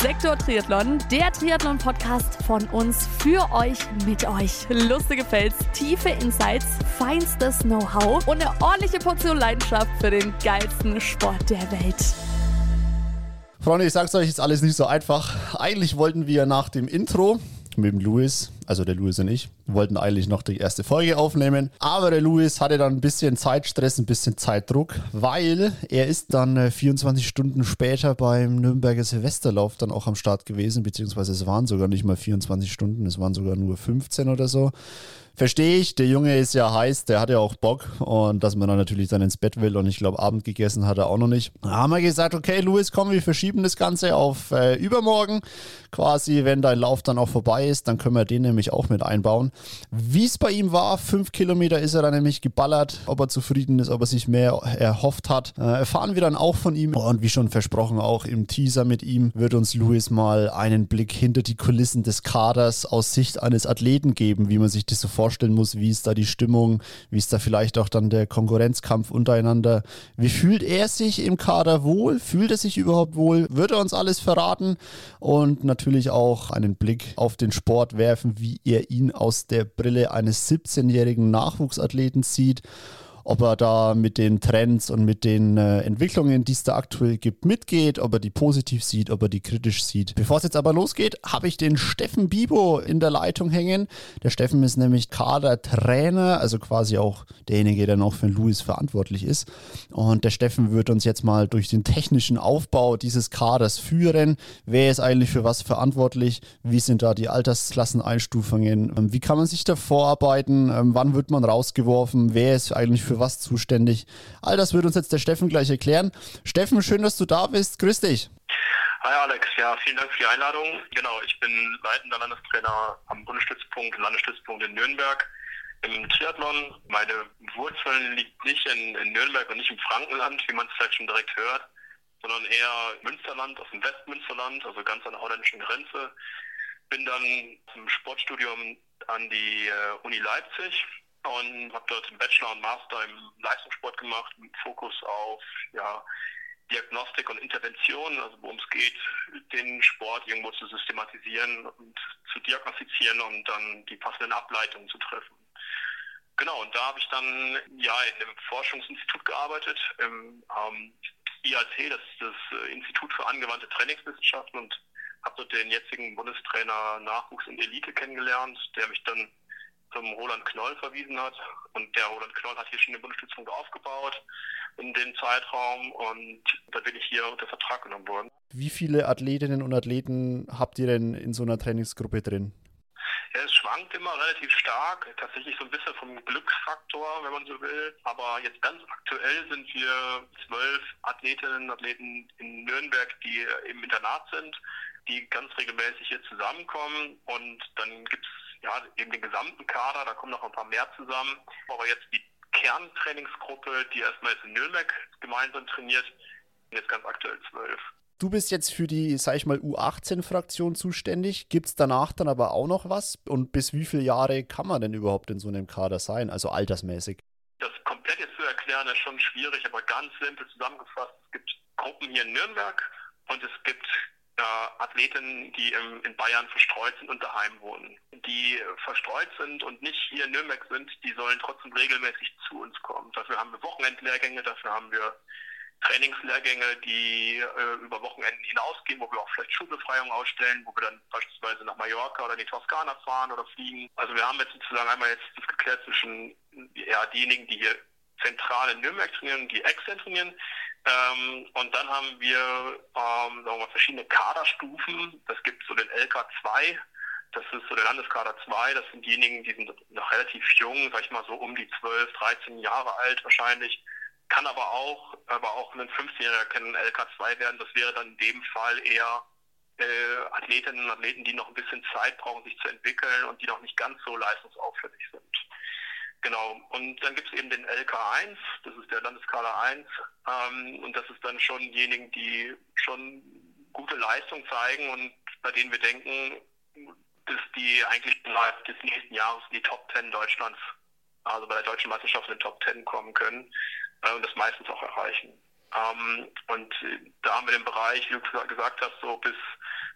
Sektor Triathlon, der Triathlon-Podcast von uns für euch, mit euch. Lustige Fails, tiefe Insights, feinstes Know-how und eine ordentliche Portion Leidenschaft für den geilsten Sport der Welt. Freunde, ich sag's euch, ist alles nicht so einfach. Eigentlich wollten wir nach dem Intro mit dem Louis, also der Louis und ich, wollten eigentlich noch die erste Folge aufnehmen. Aber der Louis hatte dann ein bisschen Zeitstress, ein bisschen Zeitdruck, weil er ist dann 24 äh, Stunden später beim Nürnberger Silvesterlauf dann auch am Start gewesen, beziehungsweise es waren sogar nicht mal 24 Stunden, es waren sogar nur 15 oder so. Verstehe ich, der Junge ist ja heiß, der hat ja auch Bock und dass man dann natürlich dann ins Bett will und ich glaube, Abend gegessen hat er auch noch nicht. Da haben wir gesagt, okay, Louis, komm, wir verschieben das Ganze auf äh, übermorgen. Quasi, wenn dein Lauf dann auch vorbei ist, dann können wir den nämlich auch mit einbauen. Wie es bei ihm war, fünf Kilometer ist er dann nämlich geballert. Ob er zufrieden ist, ob er sich mehr erhofft hat, äh, erfahren wir dann auch von ihm. Und wie schon versprochen, auch im Teaser mit ihm wird uns Louis mal einen Blick hinter die Kulissen des Kaders aus Sicht eines Athleten geben, wie man sich das so vorstellt vorstellen muss, wie ist da die Stimmung, wie ist da vielleicht auch dann der Konkurrenzkampf untereinander. Wie fühlt er sich im Kader wohl? Fühlt er sich überhaupt wohl? Wird er uns alles verraten? Und natürlich auch einen Blick auf den Sport werfen, wie er ihn aus der Brille eines 17-jährigen Nachwuchsathleten sieht ob er da mit den Trends und mit den äh, Entwicklungen, die es da aktuell gibt, mitgeht, ob er die positiv sieht, ob er die kritisch sieht. Bevor es jetzt aber losgeht, habe ich den Steffen Bibo in der Leitung hängen. Der Steffen ist nämlich Kadertrainer, also quasi auch derjenige, der noch für Louis verantwortlich ist. Und der Steffen wird uns jetzt mal durch den technischen Aufbau dieses Kaders führen. Wer ist eigentlich für was verantwortlich? Wie sind da die Altersklasseneinstufungen? Ähm, wie kann man sich da vorarbeiten? Ähm, wann wird man rausgeworfen? Wer ist eigentlich für für was zuständig. All das wird uns jetzt der Steffen gleich erklären. Steffen, schön, dass du da bist. Grüß dich. Hi Alex, ja, vielen Dank für die Einladung. Genau, ich bin leitender Landestrainer am Bundesstützpunkt, Landesstützpunkt in Nürnberg im Triathlon. Meine Wurzeln liegt nicht in, in Nürnberg und nicht im Frankenland, wie man es vielleicht schon direkt hört, sondern eher Münsterland, aus dem Westmünsterland, also ganz an der holländischen Grenze. Bin dann zum Sportstudium an die äh, Uni Leipzig und habe dort einen Bachelor und Master im Leistungssport gemacht mit Fokus auf ja, Diagnostik und Intervention, also worum es geht, den Sport irgendwo zu systematisieren und zu diagnostizieren und dann die passenden Ableitungen zu treffen. Genau, und da habe ich dann ja in einem Forschungsinstitut gearbeitet, im ähm, IAT, das ist das äh, Institut für angewandte Trainingswissenschaften und habe dort den jetzigen Bundestrainer Nachwuchs und Elite kennengelernt, der mich dann zum Roland Knoll verwiesen hat. Und der Roland Knoll hat hier schon eine Bundesstützung aufgebaut in dem Zeitraum und da bin ich hier unter Vertrag genommen worden. Wie viele Athletinnen und Athleten habt ihr denn in so einer Trainingsgruppe drin? Ja, es schwankt immer relativ stark, tatsächlich so ein bisschen vom Glücksfaktor, wenn man so will. Aber jetzt ganz aktuell sind wir zwölf Athletinnen und Athleten in Nürnberg, die im Internat sind, die ganz regelmäßig hier zusammenkommen. Und dann gibt es ja, eben den gesamten Kader, da kommen noch ein paar mehr zusammen. Aber jetzt die Kerntrainingsgruppe, die erstmal jetzt in Nürnberg gemeinsam trainiert, jetzt ganz aktuell zwölf. Du bist jetzt für die, sag ich mal, U18-Fraktion zuständig. Gibt es danach dann aber auch noch was? Und bis wie viele Jahre kann man denn überhaupt in so einem Kader sein, also altersmäßig? Das komplett jetzt zu erklären ist schon schwierig, aber ganz simpel zusammengefasst. Es gibt Gruppen hier in Nürnberg und es gibt äh, Athletinnen, die im, in Bayern verstreut sind und daheim wohnen. Die verstreut sind und nicht hier in Nürnberg sind, die sollen trotzdem regelmäßig zu uns kommen. Dafür haben wir Wochenendlehrgänge, dafür haben wir Trainingslehrgänge, die äh, über Wochenenden hinausgehen, wo wir auch vielleicht Schulbefreiung ausstellen, wo wir dann beispielsweise nach Mallorca oder in die Toskana fahren oder fliegen. Also wir haben jetzt sozusagen einmal jetzt das geklärt zwischen ja, diejenigen, die hier zentral in Nürnberg trainieren, die extern trainieren, ähm, und dann haben wir, ähm, sagen wir verschiedene Kaderstufen. Das gibt so den LK2, das ist so der Landeskader 2, das sind diejenigen, die sind noch relativ jung, sag ich mal so um die 12, 13 Jahre alt wahrscheinlich. Kann aber auch, aber auch ein 15-Jähriger kann LK2 werden. Das wäre dann in dem Fall eher äh, Athletinnen und Athleten, die noch ein bisschen Zeit brauchen, sich zu entwickeln und die noch nicht ganz so leistungsauffällig sind. Genau, und dann gibt es eben den LK1, das ist der Landeskala 1, ähm, und das ist dann schon diejenigen, die schon gute Leistung zeigen und bei denen wir denken, dass die eigentlich innerhalb des nächsten Jahres in die Top 10 Deutschlands, also bei der deutschen Meisterschaft in die Top 10 kommen können äh, und das meistens auch erreichen. Ähm, und da haben wir den Bereich, wie du gesagt hast, so bis,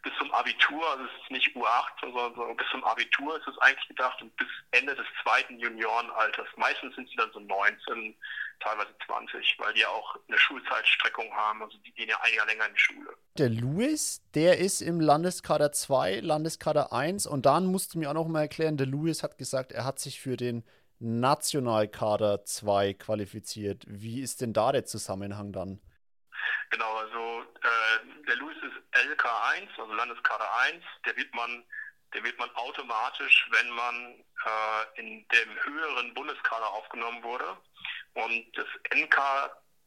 bis zum Abitur, also es ist nicht U8, sondern so bis zum Abitur ist es eigentlich gedacht und bis Ende des zweiten Juniorenalters. Meistens sind sie dann so 19, teilweise 20, weil die ja auch eine Schulzeitstreckung haben, also die gehen ja ein Jahr länger in die Schule. Der Louis, der ist im Landeskader 2, Landeskader 1 und dann musst du mir auch noch mal erklären, der Louis hat gesagt, er hat sich für den Nationalkader 2 qualifiziert. Wie ist denn da der Zusammenhang dann? Genau, also äh, der Louis ist LK1, also Landeskader 1. Der wird man, der wird man automatisch, wenn man äh, in dem höheren Bundeskader aufgenommen wurde. Und das NK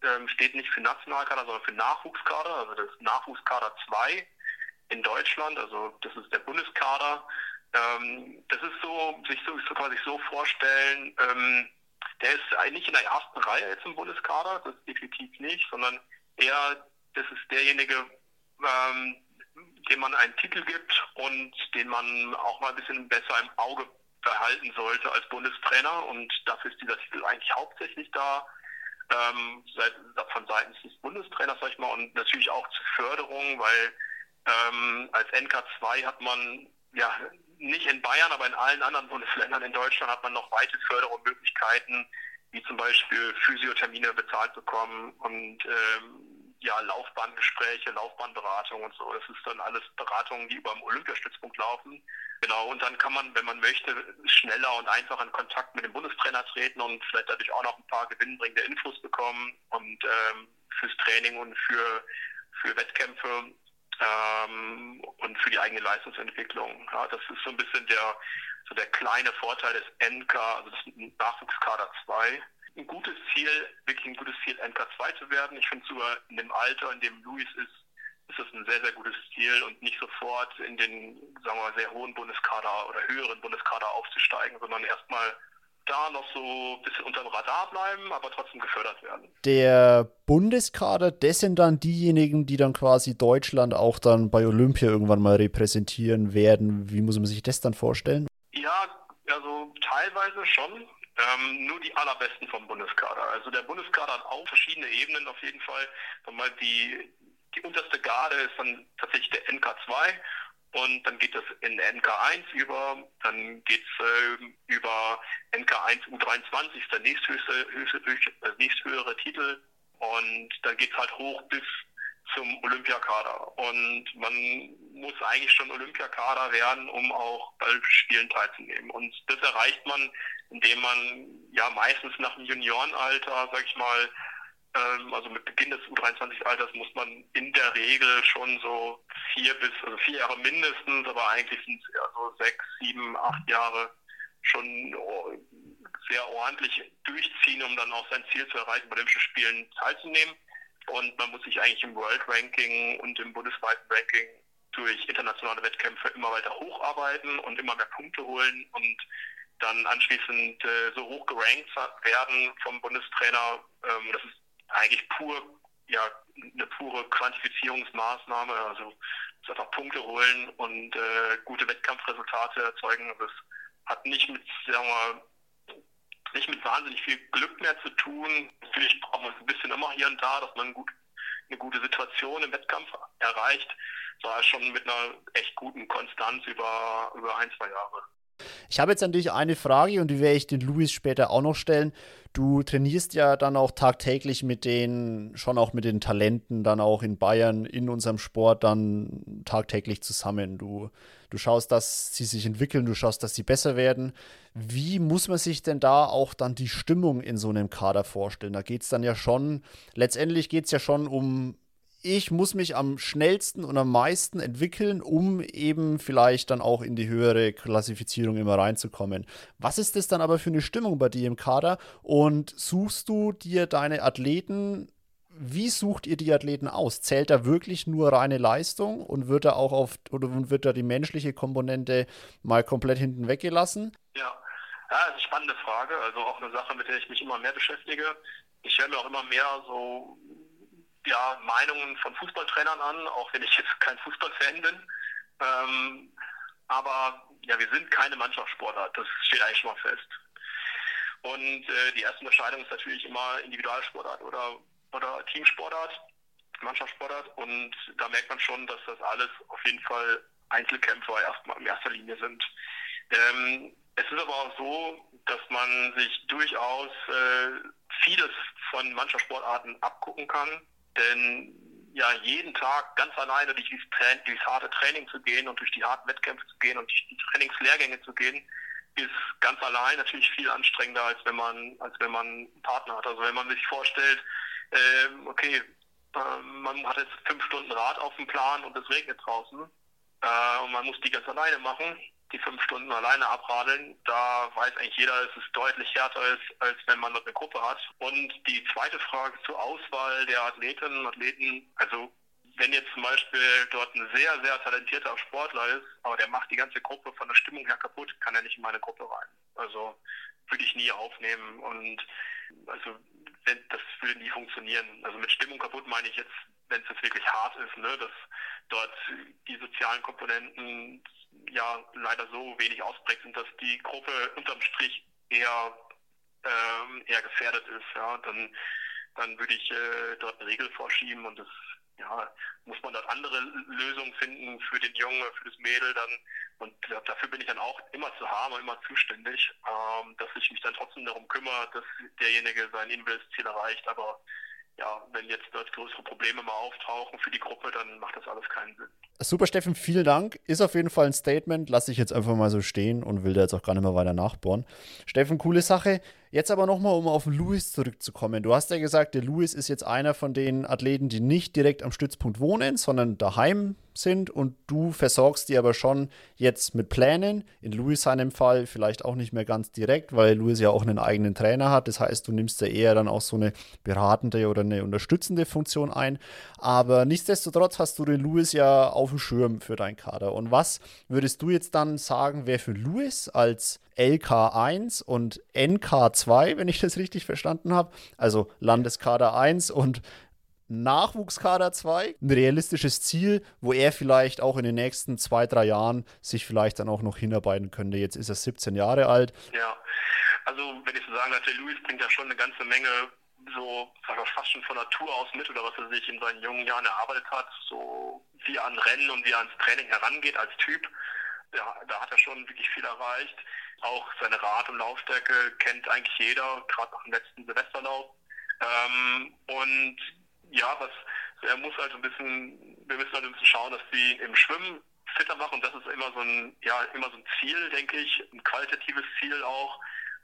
äh, steht nicht für Nationalkader, sondern für Nachwuchskader, also das Nachwuchskader 2 in Deutschland, also das ist der Bundeskader ähm, das ist so, sich so, so quasi so vorstellen, ähm, der ist eigentlich in der ersten Reihe jetzt im Bundeskader, das ist definitiv nicht, sondern eher, das ist derjenige, ähm, dem man einen Titel gibt und den man auch mal ein bisschen besser im Auge behalten sollte als Bundestrainer. Und dafür ist dieser Titel eigentlich hauptsächlich da, ähm, seit, von seitens des Bundestrainers, sag ich mal, und natürlich auch zur Förderung, weil ähm, als NK2 hat man ja nicht in Bayern, aber in allen anderen Bundesländern in Deutschland hat man noch weite Förderungsmöglichkeiten, wie zum Beispiel Physiothermine bezahlt bekommen und ähm, ja, Laufbahngespräche, Laufbahnberatung und so. Das ist dann alles Beratungen, die über dem Olympiastützpunkt laufen. Genau, und dann kann man, wenn man möchte, schneller und einfacher in Kontakt mit dem Bundestrainer treten und vielleicht dadurch auch noch ein paar gewinnbringende Infos bekommen und ähm, fürs Training und für, für Wettkämpfe ähm, und für die eigene Leistungsentwicklung. Ja, das ist so ein bisschen der, so der kleine Vorteil des NK, also des Nachwuchskader 2. Ein gutes Ziel, wirklich ein gutes Ziel, NK2 zu werden. Ich finde sogar in dem Alter, in dem Luis ist, ist das ein sehr, sehr gutes Ziel und nicht sofort in den, sagen wir mal, sehr hohen Bundeskader oder höheren Bundeskader aufzusteigen, sondern erstmal da noch so ein bisschen unter dem Radar bleiben, aber trotzdem gefördert werden. Der Bundeskader, das sind dann diejenigen, die dann quasi Deutschland auch dann bei Olympia irgendwann mal repräsentieren werden. Wie muss man sich das dann vorstellen? Teilweise schon. Ähm, nur die allerbesten vom Bundeskader. Also der Bundeskader hat auch verschiedene Ebenen auf jeden Fall. Mal die, die unterste Garde ist dann tatsächlich der NK2 und dann geht es in NK1 über, dann geht es äh, über NK1 U23, ist der nächsthöchste, höchste, höchste, äh, nächsthöhere Titel und dann geht es halt hoch bis zum Olympiakader. Und man muss eigentlich schon Olympiakader werden, um auch bei Spielen teilzunehmen. Und das erreicht man, indem man ja meistens nach dem Juniorenalter, sag ich mal, ähm, also mit Beginn des U23-Alters muss man in der Regel schon so vier bis, also vier Jahre mindestens, aber eigentlich sind es eher so sechs, sieben, acht Jahre schon oh, sehr ordentlich durchziehen, um dann auch sein Ziel zu erreichen, bei Olympischen Spielen teilzunehmen. Und man muss sich eigentlich im World Ranking und im bundesweiten Ranking durch internationale Wettkämpfe immer weiter hocharbeiten und immer mehr Punkte holen und dann anschließend äh, so hoch gerankt werden vom Bundestrainer. Ähm, das ist eigentlich pur, ja, eine pure Quantifizierungsmaßnahme, also einfach Punkte holen und äh, gute Wettkampfresultate erzeugen. Das hat nicht mit, sagen wir, nicht mit wahnsinnig viel Glück mehr zu tun. Natürlich braucht man es ein bisschen immer hier und da, dass man gut, eine gute Situation im Wettkampf erreicht, sondern schon mit einer echt guten Konstanz über, über ein, zwei Jahre. Ich habe jetzt natürlich eine Frage und die werde ich den Luis später auch noch stellen. Du trainierst ja dann auch tagtäglich mit den, schon auch mit den Talenten dann auch in Bayern in unserem Sport dann tagtäglich zusammen. Du, du schaust, dass sie sich entwickeln, du schaust, dass sie besser werden. Wie muss man sich denn da auch dann die Stimmung in so einem Kader vorstellen? Da geht es dann ja schon, letztendlich geht es ja schon um ich muss mich am schnellsten und am meisten entwickeln, um eben vielleicht dann auch in die höhere Klassifizierung immer reinzukommen. Was ist das dann aber für eine Stimmung bei dir im Kader? Und suchst du dir deine Athleten wie sucht ihr die Athleten aus? Zählt da wirklich nur reine Leistung und wird da auch auf oder wird da die menschliche Komponente mal komplett hinten weggelassen? Ja, ja das ist eine spannende Frage. Also auch eine Sache, mit der ich mich immer mehr beschäftige. Ich höre mir auch immer mehr so ja, Meinungen von Fußballtrainern an, auch wenn ich jetzt kein Fußballfan bin. Ähm, aber ja, wir sind keine Mannschaftssportart, das steht eigentlich schon mal fest. Und äh, die erste Unterscheidung ist natürlich immer Individualsportart oder oder Teamsportart, Mannschaftssportart. Und da merkt man schon, dass das alles auf jeden Fall Einzelkämpfer erstmal in erster Linie sind. Ähm, es ist aber auch so, dass man sich durchaus äh, vieles von Mannschaftssportarten abgucken kann. Denn ja, jeden Tag ganz alleine durch dieses, durchs harte Training zu gehen und durch die harten Wettkämpfe zu gehen und durch die Trainingslehrgänge zu gehen, ist ganz allein natürlich viel anstrengender, als wenn man, als wenn man einen Partner hat. Also wenn man sich vorstellt, äh, okay, äh, man hat jetzt fünf Stunden Rad auf dem Plan und es regnet draußen äh, und man muss die ganz alleine machen, die fünf Stunden alleine abradeln, da weiß eigentlich jeder, dass es deutlich härter ist, als wenn man eine Gruppe hat. Und die zweite Frage zur Auswahl der Athletinnen und Athleten, also wenn jetzt zum Beispiel dort ein sehr, sehr talentierter Sportler ist, aber der macht die ganze Gruppe von der Stimmung her kaputt, kann er nicht in meine Gruppe rein. Also würde ich nie aufnehmen und also das würde nie funktionieren. Also mit Stimmung kaputt meine ich jetzt, wenn es jetzt wirklich hart ist, ne, dass dort die sozialen Komponenten ja leider so wenig ausprägt sind, dass die Gruppe unterm Strich eher ähm, eher gefährdet ist. Ja, dann dann würde ich äh, dort eine Regel vorschieben und das ja, muss man dort andere Lösungen finden für den Jungen, für das Mädel dann. Und dafür bin ich dann auch immer zu haben und immer zuständig, ähm, dass ich mich dann trotzdem darum kümmere, dass derjenige sein individuelles Ziel erreicht. Aber ja, wenn jetzt dort größere Probleme mal auftauchen für die Gruppe, dann macht das alles keinen Sinn. Super, Steffen, vielen Dank. Ist auf jeden Fall ein Statement. Lasse ich jetzt einfach mal so stehen und will da jetzt auch gar nicht mehr weiter nachbohren. Steffen, coole Sache. Jetzt aber nochmal, um auf Louis zurückzukommen. Du hast ja gesagt, der Louis ist jetzt einer von den Athleten, die nicht direkt am Stützpunkt wohnen, sondern daheim sind und du versorgst die aber schon jetzt mit Plänen. In Louis seinem Fall vielleicht auch nicht mehr ganz direkt, weil Louis ja auch einen eigenen Trainer hat. Das heißt, du nimmst ja eher dann auch so eine beratende oder eine unterstützende Funktion ein. Aber nichtsdestotrotz hast du den Louis ja auf dem Schirm für deinen Kader. Und was würdest du jetzt dann sagen, wer für Louis als LK1 und NK2, wenn ich das richtig verstanden habe. Also Landeskader 1 und Nachwuchskader 2. Ein realistisches Ziel, wo er vielleicht auch in den nächsten zwei, drei Jahren sich vielleicht dann auch noch hinarbeiten könnte. Jetzt ist er 17 Jahre alt. Ja, also wenn ich so sagen darf, der Luis bringt ja schon eine ganze Menge so, sag ich fast schon von Natur aus mit oder was er sich in seinen jungen Jahren erarbeitet hat, so wie er an Rennen und wie er ans Training herangeht als Typ. Ja, da hat er schon wirklich viel erreicht. Auch seine Rad- und Laufstärke kennt eigentlich jeder, gerade nach dem letzten Silvesterlauf. Ähm, und ja, was er muss halt ein bisschen, wir müssen halt ein bisschen schauen, dass sie im Schwimmen fitter machen. Und das ist immer so ein, ja, immer so ein Ziel, denke ich, ein qualitatives Ziel auch.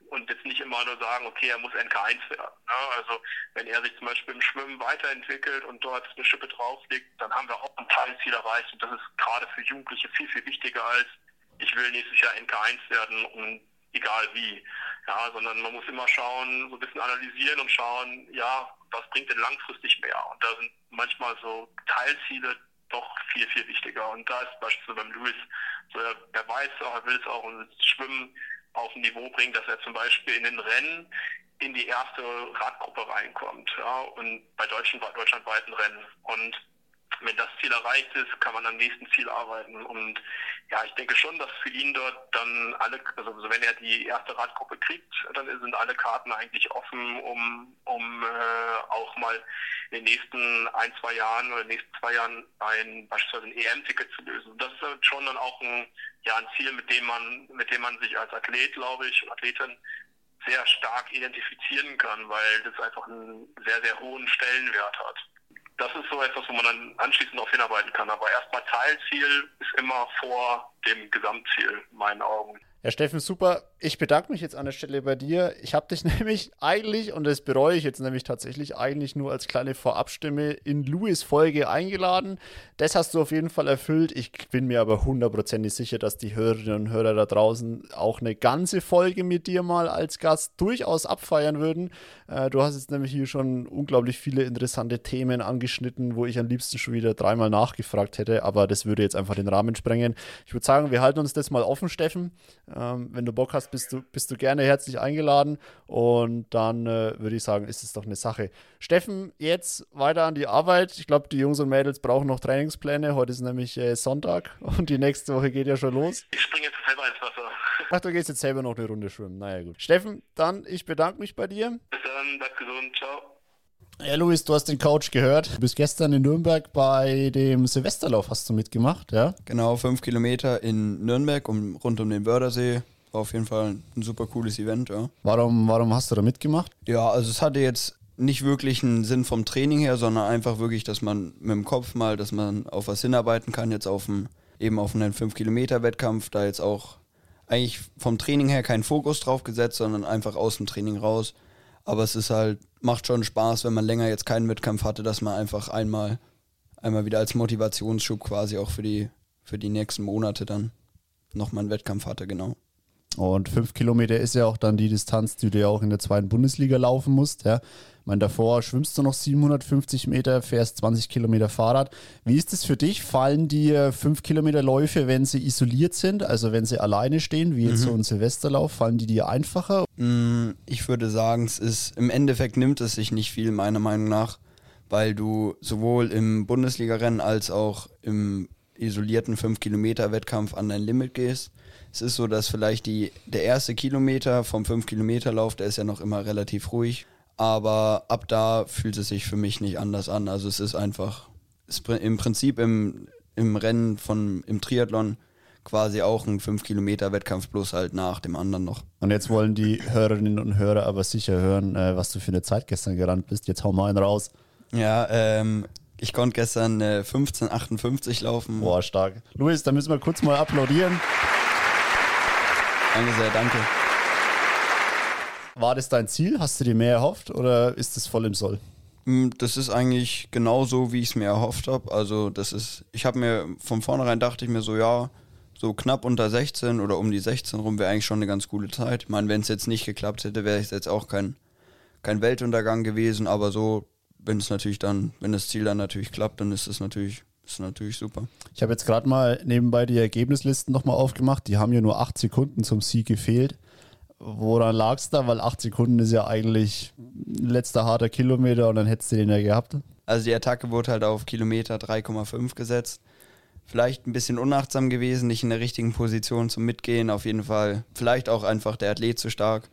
Und jetzt nicht immer nur sagen, okay, er muss NK1 werden. Ne? Also wenn er sich zum Beispiel im Schwimmen weiterentwickelt und dort eine Schippe drauflegt, dann haben wir auch ein Teilziel erreicht. Und das ist gerade für Jugendliche viel, viel wichtiger als ich will nächstes Jahr NK1 werden und egal wie. Ja, sondern man muss immer schauen, so ein bisschen analysieren und schauen, ja, was bringt denn langfristig mehr? Und da sind manchmal so Teilziele doch viel, viel wichtiger. Und da ist beispielsweise beim Louis, so er, er weiß auch, er will es auch und Schwimmen auf ein Niveau bringen, dass er zum Beispiel in den Rennen in die erste Radgruppe reinkommt, ja, und bei deutschen, deutschlandweiten Rennen. Und wenn das Ziel erreicht ist, kann man am nächsten Ziel arbeiten. Und ja, ich denke schon, dass für ihn dort dann alle, also wenn er die erste Radgruppe kriegt, dann sind alle Karten eigentlich offen, um, um äh, auch mal in den nächsten ein, zwei Jahren oder in den nächsten zwei Jahren ein beispielsweise ein EM-Ticket zu lösen. Das ist schon dann auch ein, ja, ein Ziel, mit dem man, mit dem man sich als Athlet, glaube ich, Athletin sehr stark identifizieren kann, weil das einfach einen sehr, sehr hohen Stellenwert hat das ist so etwas, wo man dann anschließend darauf hinarbeiten kann. Aber erstmal Teilziel ist immer vor dem Gesamtziel, in meinen Augen. Herr Steffen, super. Ich bedanke mich jetzt an der Stelle bei dir. Ich habe dich nämlich eigentlich, und das bereue ich jetzt nämlich tatsächlich, eigentlich nur als kleine Vorabstimme in Louis Folge eingeladen. Das hast du auf jeden Fall erfüllt. Ich bin mir aber hundertprozentig sicher, dass die Hörerinnen und Hörer da draußen auch eine ganze Folge mit dir mal als Gast durchaus abfeiern würden. Äh, du hast jetzt nämlich hier schon unglaublich viele interessante Themen angeschnitten, wo ich am liebsten schon wieder dreimal nachgefragt hätte, aber das würde jetzt einfach den Rahmen sprengen. Ich würde sagen, wir halten uns das mal offen, Steffen. Ähm, wenn du Bock hast, bist du, bist du gerne herzlich eingeladen. Und dann äh, würde ich sagen, ist es doch eine Sache. Steffen, jetzt weiter an die Arbeit. Ich glaube, die Jungs und Mädels brauchen noch Trainingspläne. Heute ist nämlich äh, Sonntag und die nächste Woche geht ja schon los. Ich springe jetzt selber ins Wasser. Ach, du gehst jetzt selber noch eine Runde schwimmen. Naja, gut. Steffen, dann, ich bedanke mich bei dir. Bis dann, bleib gesund. Ciao. Ja, Luis, du hast den Coach gehört. Du bist gestern in Nürnberg bei dem Silvesterlauf, hast du mitgemacht, ja? Genau, fünf Kilometer in Nürnberg um, rund um den Wördersee. War auf jeden Fall ein super cooles Event, ja. Warum, warum hast du da mitgemacht? Ja, also es hatte jetzt nicht wirklich einen Sinn vom Training her, sondern einfach wirklich, dass man mit dem Kopf mal, dass man auf was hinarbeiten kann, jetzt auf dem, eben auf einen 5-Kilometer-Wettkampf, da jetzt auch eigentlich vom Training her keinen Fokus drauf gesetzt, sondern einfach aus dem Training raus. Aber es ist halt, macht schon Spaß, wenn man länger jetzt keinen Wettkampf hatte, dass man einfach einmal, einmal wieder als Motivationsschub quasi auch für die, für die nächsten Monate dann nochmal einen Wettkampf hatte, genau. Und fünf Kilometer ist ja auch dann die Distanz, die du ja auch in der zweiten Bundesliga laufen musst. Ja. Ich meine, davor schwimmst du noch 750 Meter, fährst 20 Kilometer Fahrrad. Wie ist es für dich? Fallen dir fünf Kilometer Läufe, wenn sie isoliert sind, also wenn sie alleine stehen, wie jetzt mhm. so ein Silvesterlauf, fallen die dir einfacher? Mm, ich würde sagen, es ist im Endeffekt nimmt es sich nicht viel, meiner Meinung nach, weil du sowohl im Bundesliga-Rennen als auch im isolierten 5-Kilometer-Wettkampf an dein Limit gehst. Es ist so, dass vielleicht die, der erste Kilometer vom 5-Kilometer-Lauf, der ist ja noch immer relativ ruhig. Aber ab da fühlt es sich für mich nicht anders an. Also es ist einfach, ist im Prinzip im, im Rennen von, im Triathlon quasi auch ein 5-Kilometer-Wettkampf, bloß halt nach dem anderen noch. Und jetzt wollen die Hörerinnen und Hörer aber sicher hören, äh, was du für eine Zeit gestern gerannt bist. Jetzt hau mal einen raus. Ja, ähm, ich konnte gestern äh, 15,58 laufen. Boah, stark. Luis, da müssen wir kurz mal applaudieren. Danke sehr, danke. War das dein Ziel? Hast du dir mehr erhofft oder ist das voll im Soll? Mm, das ist eigentlich genauso, wie ich es mir erhofft habe. Also, das ist, ich habe mir von vornherein dachte ich mir so, ja, so knapp unter 16 oder um die 16 rum wäre eigentlich schon eine ganz coole Zeit. Ich meine, wenn es jetzt nicht geklappt hätte, wäre es jetzt auch kein, kein Weltuntergang gewesen, aber so, wenn es natürlich dann, wenn das Ziel dann natürlich klappt, dann ist es natürlich das ist natürlich super. Ich habe jetzt gerade mal nebenbei die Ergebnislisten nochmal aufgemacht. Die haben ja nur acht Sekunden zum Sieg gefehlt. Woran lag es da? Weil acht Sekunden ist ja eigentlich letzter harter Kilometer und dann hättest du den ja gehabt. Also die Attacke wurde halt auf Kilometer 3,5 gesetzt. Vielleicht ein bisschen unachtsam gewesen, nicht in der richtigen Position zum Mitgehen. Auf jeden Fall, vielleicht auch einfach der Athlet zu stark.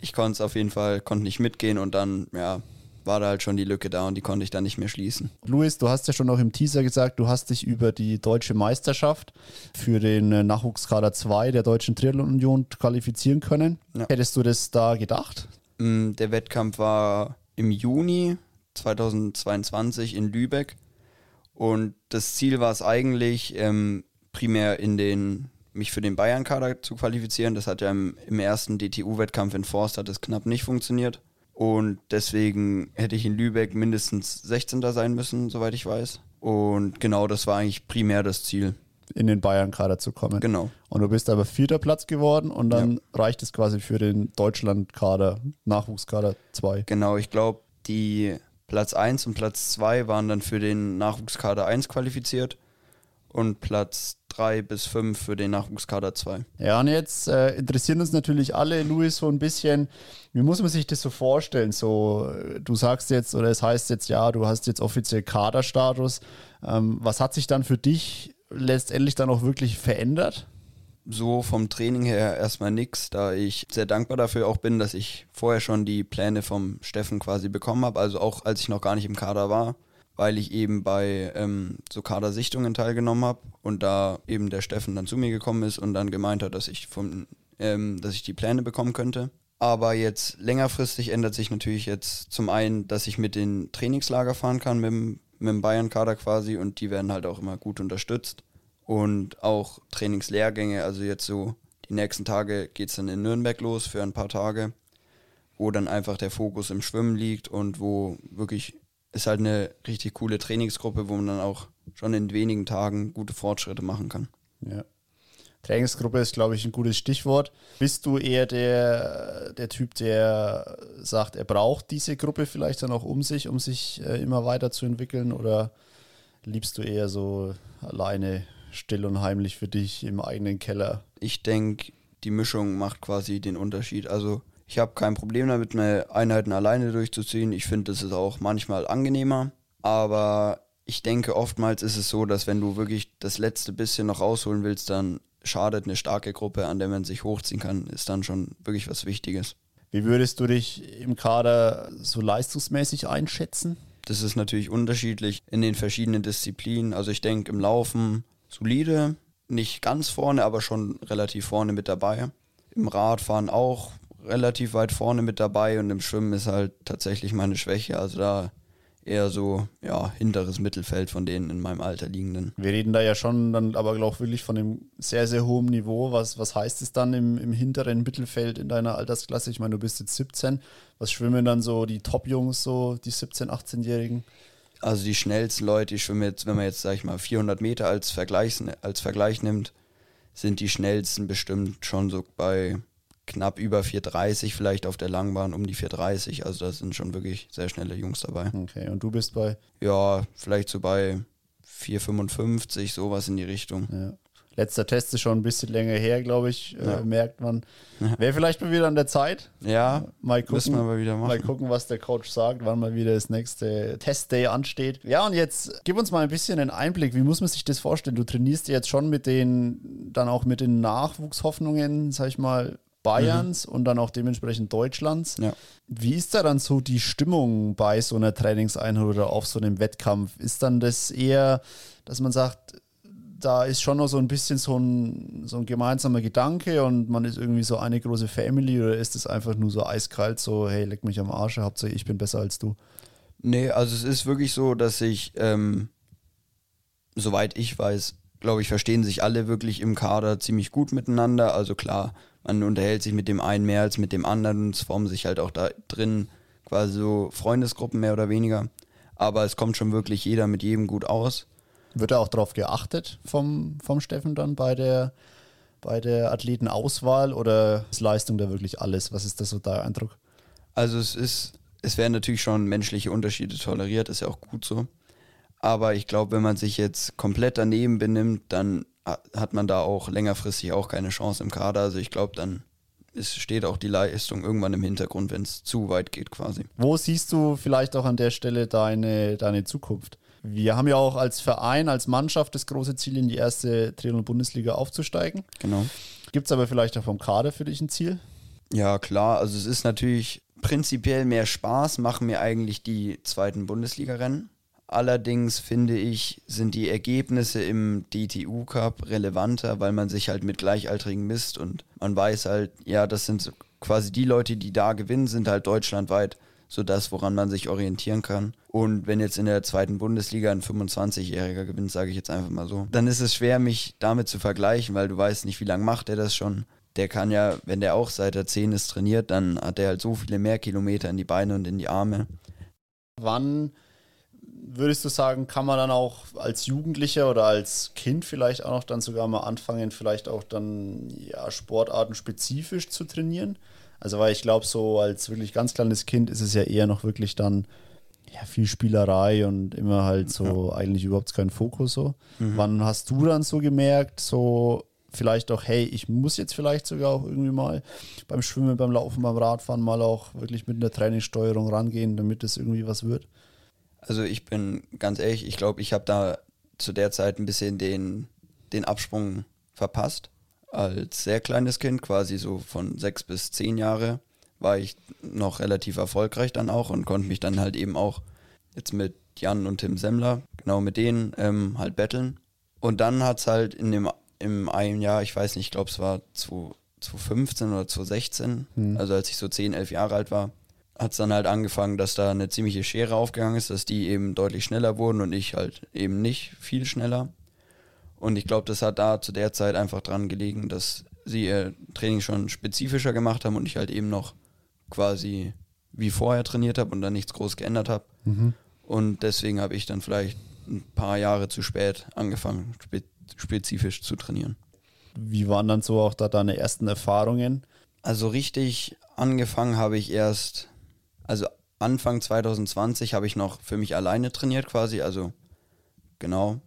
Ich konnte es auf jeden Fall, konnte nicht mitgehen und dann, ja, war da halt schon die Lücke da und die konnte ich dann nicht mehr schließen. Luis, du hast ja schon noch im Teaser gesagt, du hast dich über die deutsche Meisterschaft für den äh, Nachwuchskader 2 der Deutschen Triathlon Union qualifizieren können. Ja. Hättest du das da gedacht? Mm, der Wettkampf war im Juni 2022 in Lübeck und das Ziel war es eigentlich, ähm, primär in den mich für den Bayern-Kader zu qualifizieren. Das hat ja im, im ersten DTU-Wettkampf in Forst hat es knapp nicht funktioniert. Und deswegen hätte ich in Lübeck mindestens 16. sein müssen, soweit ich weiß. Und genau das war eigentlich primär das Ziel. In den Bayern-Kader zu kommen. Genau. Und du bist aber vierter Platz geworden und dann ja. reicht es quasi für den Deutschland-Kader, Nachwuchskader 2. Genau, ich glaube, die Platz 1 und Platz 2 waren dann für den Nachwuchskader 1 qualifiziert und Platz 3 bis 5 für den Nachwuchskader 2. Ja, und jetzt äh, interessieren uns natürlich alle, Luis, so ein bisschen, wie muss man sich das so vorstellen? So, du sagst jetzt, oder es heißt jetzt, ja, du hast jetzt offiziell Kaderstatus. Ähm, was hat sich dann für dich letztendlich dann auch wirklich verändert? So vom Training her erstmal nichts, da ich sehr dankbar dafür auch bin, dass ich vorher schon die Pläne vom Steffen quasi bekommen habe, also auch als ich noch gar nicht im Kader war weil ich eben bei ähm, so Kadersichtungen teilgenommen habe und da eben der Steffen dann zu mir gekommen ist und dann gemeint hat, dass ich von, ähm, dass ich die Pläne bekommen könnte. Aber jetzt längerfristig ändert sich natürlich jetzt zum einen, dass ich mit den Trainingslager fahren kann mit dem, mit dem Bayern-Kader quasi und die werden halt auch immer gut unterstützt. Und auch Trainingslehrgänge, also jetzt so die nächsten Tage geht es dann in Nürnberg los für ein paar Tage, wo dann einfach der Fokus im Schwimmen liegt und wo wirklich ist halt eine richtig coole Trainingsgruppe, wo man dann auch schon in wenigen Tagen gute Fortschritte machen kann. Ja. Trainingsgruppe ist, glaube ich, ein gutes Stichwort. Bist du eher der, der Typ, der sagt, er braucht diese Gruppe vielleicht dann auch um sich, um sich äh, immer weiterzuentwickeln? Oder liebst du eher so alleine still und heimlich für dich im eigenen Keller? Ich denke, die Mischung macht quasi den Unterschied. Also ich habe kein Problem damit, meine Einheiten alleine durchzuziehen. Ich finde, das ist auch manchmal angenehmer. Aber ich denke, oftmals ist es so, dass wenn du wirklich das letzte bisschen noch rausholen willst, dann schadet eine starke Gruppe, an der man sich hochziehen kann, ist dann schon wirklich was Wichtiges. Wie würdest du dich im Kader so leistungsmäßig einschätzen? Das ist natürlich unterschiedlich in den verschiedenen Disziplinen. Also ich denke im Laufen solide, nicht ganz vorne, aber schon relativ vorne mit dabei. Im Radfahren auch relativ weit vorne mit dabei und im Schwimmen ist halt tatsächlich meine Schwäche. Also da eher so, ja, hinteres Mittelfeld von denen in meinem Alter liegenden. Wir reden da ja schon dann aber auch wirklich von einem sehr, sehr hohen Niveau. Was, was heißt es dann im, im hinteren Mittelfeld in deiner Altersklasse? Ich meine, du bist jetzt 17. Was schwimmen dann so die Top-Jungs, so die 17-, 18-Jährigen? Also die schnellsten Leute, die schwimmen jetzt, wenn man jetzt, sag ich mal, 400 Meter als Vergleich, als Vergleich nimmt, sind die schnellsten bestimmt schon so bei knapp über 4,30, vielleicht auf der Langbahn um die 4,30. Also da sind schon wirklich sehr schnelle Jungs dabei. Okay, und du bist bei? Ja, vielleicht so bei 4,55, sowas in die Richtung. Ja. Letzter Test ist schon ein bisschen länger her, glaube ich, äh, Ja. merkt man. Wäre vielleicht mal wieder an der Zeit. Ja, Mal gucken, müssen wir mal wieder machen. mal gucken, was der Coach sagt, wann mal wieder das nächste Testday ansteht. Ja, und jetzt gib uns mal ein bisschen einen Einblick. Wie muss man sich das vorstellen? Du trainierst jetzt schon mit den, dann auch mit den Nachwuchshoffnungen, sag ich mal, Bayerns und dann auch dementsprechend Deutschlands. Ja. Wie ist da dann so die Stimmung bei so einer Trainingseinheit oder auf so einem Wettkampf? Ist dann das eher, dass man sagt, da ist schon noch so ein bisschen so ein, so ein gemeinsamer Gedanke und man ist irgendwie so eine große Family oder ist es einfach nur so eiskalt, so, hey, leck mich am Arsch, Hauptsache ich bin besser als du? Nee, also es ist wirklich so, dass sich, ähm, soweit ich weiß, glaube ich, verstehen sich alle wirklich im Kader ziemlich gut miteinander. Also klar, man unterhält sich mit dem einen mehr als mit dem anderen und es formen sich halt auch da drin quasi so Freundesgruppen mehr oder weniger. Aber es kommt schon wirklich jeder mit jedem gut aus. Wird da auch drauf geachtet vom, vom Steffen dann bei der, bei der Athletenauswahl oder ist Leistung da wirklich alles? Was ist das so dein Eindruck? Also es ist, es werden natürlich schon menschliche Unterschiede toleriert, ist ja auch gut so. Aber ich glaube, wenn man sich jetzt komplett daneben benimmt, dann hat man da auch längerfristig auch keine Chance im Kader. Also ich glaube, dann ist, steht auch die Leistung irgendwann im Hintergrund, wenn es zu weit geht quasi. Wo siehst du vielleicht auch an der Stelle deine, deine Zukunft? Wir haben ja auch als Verein, als Mannschaft das große Ziel, in die erste Triathlon-Bundesliga aufzusteigen. Genau. Gibt es aber vielleicht auch vom Kader für dich ein Ziel? Ja, klar. Also es ist natürlich prinzipiell mehr Spaß, machen mir eigentlich die zweiten Bundesliga-Rennen. Allerdings finde ich, sind die Ergebnisse im DTU Cup relevanter, weil man sich halt mit Gleichaltrigen misst und man weiß halt, ja, das sind quasi die Leute, die da gewinnen, sind halt deutschlandweit so das, woran man sich orientieren kann. Und wenn jetzt in der zweiten Bundesliga ein 25-Jähriger gewinnt, sage ich jetzt einfach mal so, dann ist es schwer, mich damit zu vergleichen, weil du weißt nicht, wie lange macht er das schon. Der kann ja, wenn der auch seit er 10 ist trainiert, dann hat er halt so viele mehr Kilometer in die Beine und in die Arme. Wann würdest du sagen, kann man dann auch als Jugendlicher oder als Kind vielleicht auch noch dann sogar mal anfangen, vielleicht auch dann ja, Sportarten spezifisch zu trainieren? Also, weil ich glaube, so als wirklich ganz kleines Kind ist es ja eher noch wirklich dann ja, viel Spielerei und immer halt so eigentlich überhaupt kein Fokus so. Wann hast du dann so gemerkt, so vielleicht auch, hey, ich muss jetzt vielleicht sogar auch irgendwie mal beim Schwimmen, beim Laufen, beim Radfahren mal auch wirklich mit einer Trainingssteuerung rangehen, damit es irgendwie was wird? Also ich bin ganz ehrlich, ich glaube, ich habe da zu der Zeit ein bisschen den, den Absprung verpasst. Als sehr kleines Kind, quasi so von sechs bis zehn Jahre, war ich noch relativ erfolgreich dann auch und konnte mich dann halt eben auch jetzt mit Jan und Tim Semmler, genau mit denen, ähm, halt betteln. Und dann hat es halt in dem im einen Jahr, ich weiß nicht, ich glaube es war 2015 oder 2016, also als ich so 10, 11 Jahre alt war, hat es dann halt angefangen, dass da eine ziemliche Schere aufgegangen ist, dass die eben deutlich schneller wurden und ich halt eben nicht viel schneller. Und ich glaube, das hat da zu der Zeit einfach dran gelegen, dass sie ihr Training schon spezifischer gemacht haben und ich halt eben noch quasi wie vorher trainiert habe und dann nichts groß geändert habe. Und deswegen habe ich dann vielleicht ein paar Jahre zu spät angefangen, spe spezifisch zu trainieren. Wie waren dann so auch da deine ersten Erfahrungen? Also richtig angefangen habe ich erst, also Anfang 2020 habe ich noch für mich alleine trainiert quasi, also genau.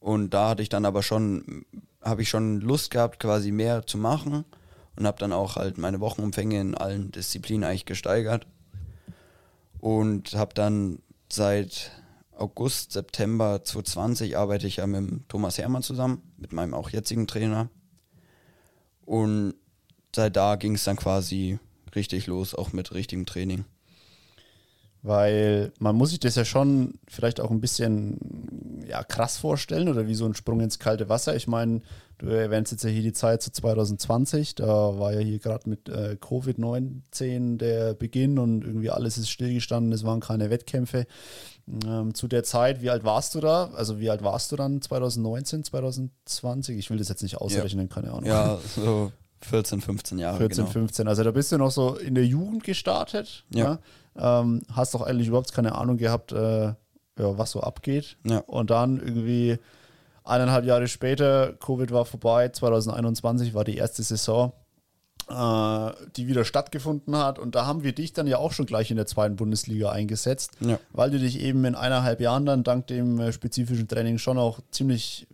Und da hatte ich dann aber schon, habe ich schon Lust gehabt, quasi mehr zu machen und habe dann auch halt meine Wochenumfänge in allen Disziplinen eigentlich gesteigert. Und habe dann seit August, September 2020 arbeite ich ja mit Thomas Hermann zusammen, mit meinem auch jetzigen Trainer. Und seit da ging es dann quasi richtig los, auch mit richtigem Training. Weil man muss sich das ja schon vielleicht auch ein bisschen ja, krass vorstellen oder wie so ein Sprung ins kalte Wasser. Ich meine, du erwähnst jetzt ja hier die Zeit zu 2020, da war ja hier gerade mit äh, Covid-19 der Beginn und irgendwie alles ist stillgestanden, es waren keine Wettkämpfe. Ähm, zu der Zeit, wie alt warst du da? Also wie alt warst du dann 2019, 2020? Ich will das jetzt nicht ausrechnen, ja. keine Ahnung. Ja, so 14, 15 Jahre. 14, genau. 15. Also da bist du noch so in der Jugend gestartet. Ja. ja? Ähm, hast doch eigentlich überhaupt keine Ahnung gehabt, äh, ja, was so abgeht. Ja. Und dann irgendwie eineinhalb Jahre später, Covid war vorbei, 2021 war die erste Saison, äh, die wieder stattgefunden hat. Und da haben wir dich dann ja auch schon gleich in der zweiten Bundesliga eingesetzt, ja. weil du dich eben in eineinhalb Jahren dann dank dem äh, spezifischen Training schon auch ziemlich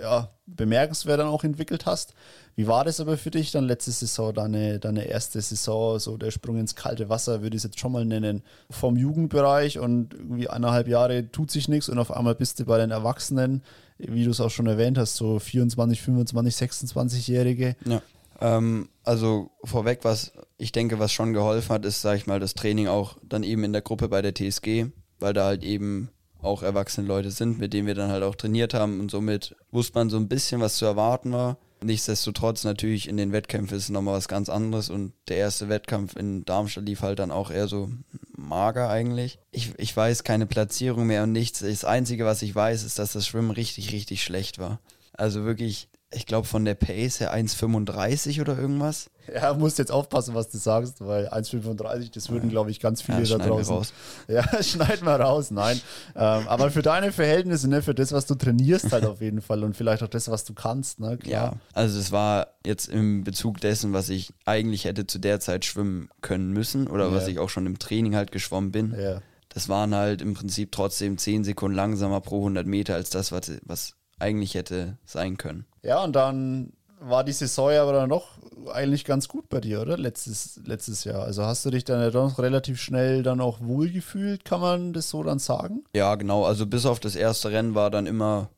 ja, bemerkenswert dann auch entwickelt hast. Wie war das aber für dich dann letzte Saison, deine, deine erste Saison, so der Sprung ins kalte Wasser, würde ich es jetzt schon mal nennen, vom Jugendbereich und irgendwie eineinhalb Jahre tut sich nichts und auf einmal bist du bei den Erwachsenen, wie du es auch schon erwähnt hast, so 24, 25, 26-Jährige. Ja. Ähm, also vorweg, was ich denke, was schon geholfen hat, ist, sag ich mal, das Training auch dann eben in der Gruppe bei der TSG, weil da halt eben auch erwachsene Leute sind, mit denen wir dann halt auch trainiert haben und somit wusste man so ein bisschen, was zu erwarten war. Nichtsdestotrotz natürlich in den Wettkämpfen ist nochmal was ganz anderes und der erste Wettkampf in Darmstadt lief halt dann auch eher so mager eigentlich. Ich, ich weiß keine Platzierung mehr und nichts. Das Einzige, was ich weiß, ist, dass das Schwimmen richtig, richtig schlecht war. Also wirklich ich glaube, von der Pace her 1,35 oder irgendwas. Ja, musst jetzt aufpassen, was du sagst, weil 1,35, das würden, glaube ich, ganz viele ja, da draußen. Raus. Ja, schneiden wir raus, nein. Ähm, aber für deine Verhältnisse, ne, für das, was du trainierst, halt auf jeden Fall und vielleicht auch das, was du kannst, ne, klar. Ja, also es war jetzt im Bezug dessen, was ich eigentlich hätte zu der Zeit schwimmen können müssen oder ja. was ich auch schon im Training halt geschwommen bin. Ja. Das waren halt im Prinzip trotzdem 10 Sekunden langsamer pro 100 Meter als das, was, was eigentlich hätte sein können. Ja, und dann war die Saison aber dann doch eigentlich ganz gut bei dir, oder? Letztes, letztes Jahr. Also hast du dich dann ja doch relativ schnell dann auch wohlgefühlt, kann man das so dann sagen? Ja, genau. Also bis auf das erste Rennen war dann immer,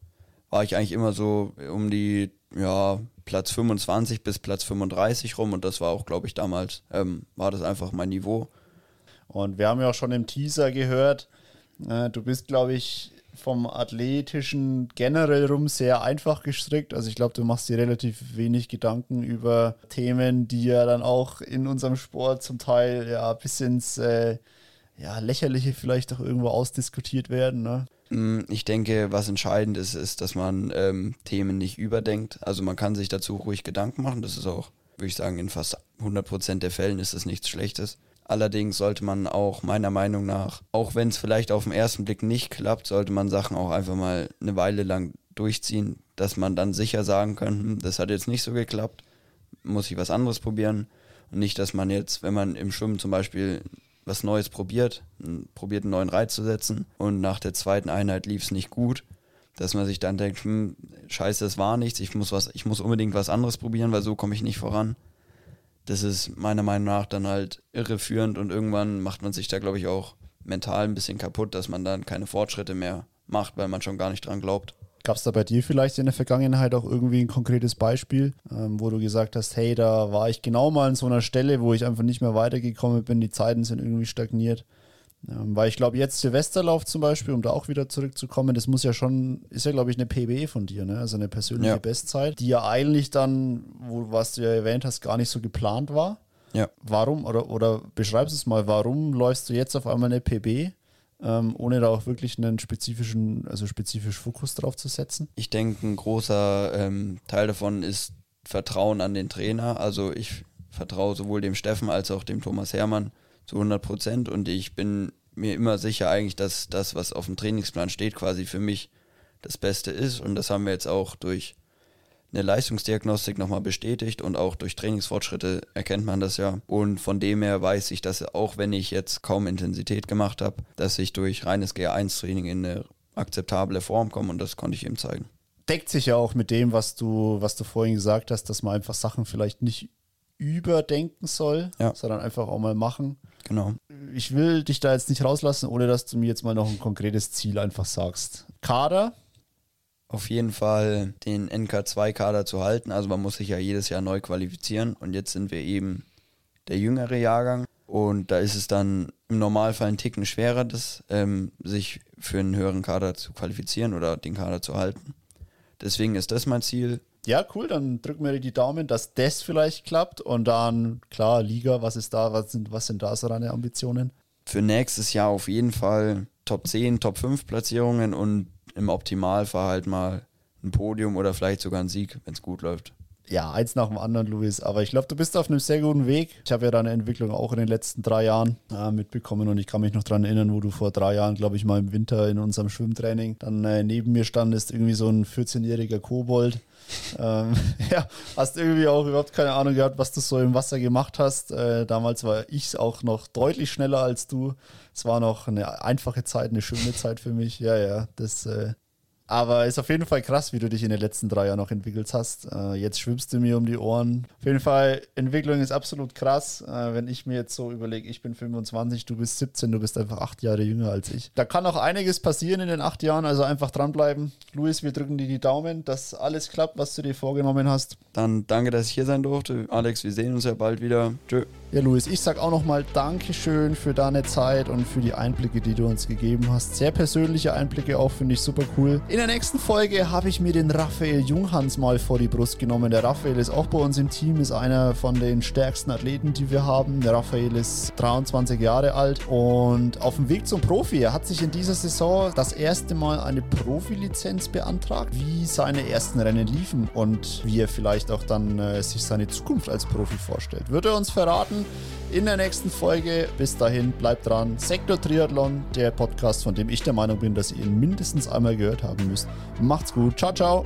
war ich eigentlich immer so um die, ja, Platz 25 bis Platz 35 rum und das war auch, glaube ich, damals, ähm, war das einfach mein Niveau. Und wir haben ja auch schon im Teaser gehört, äh, du bist, glaube ich, vom Athletischen generell rum sehr einfach gestrickt. Also ich glaube, du machst dir relativ wenig Gedanken über Themen, die ja dann auch in unserem Sport zum Teil ja bis ins äh, ja, Lächerliche vielleicht auch irgendwo ausdiskutiert werden. Ne? Mm, ich denke, was entscheidend ist, ist, dass man ähm, Themen nicht überdenkt. Also man kann sich dazu ruhig Gedanken machen. Das ist auch, würde ich sagen, in fast 100% der Fällen ist das nichts Schlechtes. Allerdings sollte man auch meiner Meinung nach, auch wenn es vielleicht auf den ersten Blick nicht klappt, sollte man Sachen auch einfach mal eine Weile lang durchziehen, dass man dann sicher sagen kann, hm, das hat jetzt nicht so geklappt, muss ich was anderes probieren. Und nicht, dass man jetzt, wenn man im Schwimmen zum Beispiel was Neues probiert, probiert einen neuen Reiz zu setzen und nach der zweiten Einheit lief es nicht gut, dass man sich dann denkt, hm, scheiße, das war nichts, ich muss was, ich muss unbedingt was anderes probieren, weil so komme ich nicht voran das ist meiner Meinung nach dann halt irreführend und irgendwann macht man sich da, glaube ich, auch mental ein bisschen kaputt, dass man dann keine Fortschritte mehr macht, weil man schon gar nicht dran glaubt. Gab es da bei dir vielleicht in der Vergangenheit auch irgendwie ein konkretes Beispiel, ähm, wo du gesagt hast, hey, da war ich genau mal an so einer Stelle, wo ich einfach nicht mehr weitergekommen bin, die Zeiten sind irgendwie stagniert weil ich glaube, jetzt Silvesterlauf zum Beispiel, um da auch wieder zurückzukommen, das muss ja schon, ist ja glaube ich eine PB von dir, ne? also eine persönliche ja. Bestzeit, die ja eigentlich dann, wo, was du ja erwähnt hast, gar nicht so geplant war. Ja. Warum, oder, oder beschreibst es mal, warum läufst du jetzt auf einmal eine PB? Ähm, ohne da auch wirklich einen spezifischen, also spezifisch Fokus drauf zu setzen? Ich denke, ein großer ähm, Teil davon ist Vertrauen an den Trainer. Also ich vertraue sowohl dem Steffen als auch dem Thomas Hermann zu 100 Prozent und ich bin mir immer sicher eigentlich, dass das, was auf dem Trainingsplan steht, quasi für mich das Beste ist und das haben wir jetzt auch durch eine Leistungsdiagnostik nochmal bestätigt und auch durch Trainingsfortschritte erkennt man das ja. Und von dem her weiß ich, dass auch wenn ich jetzt kaum Intensität gemacht habe, dass ich durch reines GR1-Training in eine akzeptable Form komme und das konnte ich ihm zeigen. Deckt sich ja auch mit dem, was du, was du vorhin gesagt hast, dass man einfach Sachen vielleicht nicht überdenken soll, ja. sondern einfach auch mal machen. Genau. Ich will dich da jetzt nicht rauslassen, ohne dass du mir jetzt mal noch ein konkretes Ziel einfach sagst. Kader? Auf jeden Fall den NK2-Kader zu halten. Also man muss sich ja jedes Jahr neu qualifizieren und jetzt sind wir eben der jüngere Jahrgang. Und da ist es dann im Normalfall ein Ticken schwerer, das, ähm, sich für einen höheren Kader zu qualifizieren oder den Kader zu halten. Deswegen ist das mein Ziel. Ja, cool, dann drücken wir dir die Daumen, dass das vielleicht klappt. Und dann, klar, Liga, was ist da, was sind, was sind da so deine Ambitionen? Für nächstes Jahr auf jeden Fall Top 10, Top 5 Platzierungen und im Optimalfall halt mal ein Podium oder vielleicht sogar ein Sieg, wenn es gut läuft. Ja, eins nach dem anderen, Luis. Aber ich glaube, du bist auf einem sehr guten Weg. Ich habe ja deine Entwicklung auch in den letzten drei Jahren äh, mitbekommen und ich kann mich noch daran erinnern, wo du vor drei Jahren, glaube ich, mal im Winter in unserem Schwimmtraining dann äh, neben mir standest, irgendwie so ein 14-jähriger Kobold. Ähm, ja, hast irgendwie auch überhaupt keine Ahnung gehabt, was du so im Wasser gemacht hast. Äh, damals war ich auch noch deutlich schneller als du. Es war noch eine einfache Zeit, eine schöne Zeit für mich. Ja, ja, das äh, aber ist auf jeden Fall krass, wie du dich in den letzten drei Jahren noch entwickelt hast. Äh, jetzt schwimmst du mir um die Ohren. Auf jeden Fall, Entwicklung ist absolut krass. Äh, wenn ich mir jetzt so überlege, ich bin 25, du bist 17, du bist einfach acht Jahre jünger als ich. Da kann auch einiges passieren in den acht Jahren, also einfach dranbleiben. Luis, wir drücken dir die Daumen, dass alles klappt, was du dir vorgenommen hast. Dann danke, dass ich hier sein durfte. Alex, wir sehen uns ja bald wieder. Tschö. Ja, Luis, ich sag auch nochmal Dankeschön für deine Zeit und für die Einblicke, die du uns gegeben hast. Sehr persönliche Einblicke auch, finde ich super cool. In der nächsten Folge habe ich mir den Raphael Junghans mal vor die Brust genommen. Der Raphael ist auch bei uns im Team, ist einer von den stärksten Athleten, die wir haben. Der Raphael ist 23 Jahre alt und auf dem Weg zum Profi. Er hat sich in dieser Saison das erste Mal eine Profilizenz beantragt, wie seine ersten Rennen liefen und wie er vielleicht auch dann äh, sich seine Zukunft als Profi vorstellt. Wird er uns verraten? in der nächsten Folge. Bis dahin, bleibt dran. Sektor Triathlon, der Podcast, von dem ich der Meinung bin, dass ihr ihn mindestens einmal gehört haben müsst. Macht's gut. Ciao, ciao.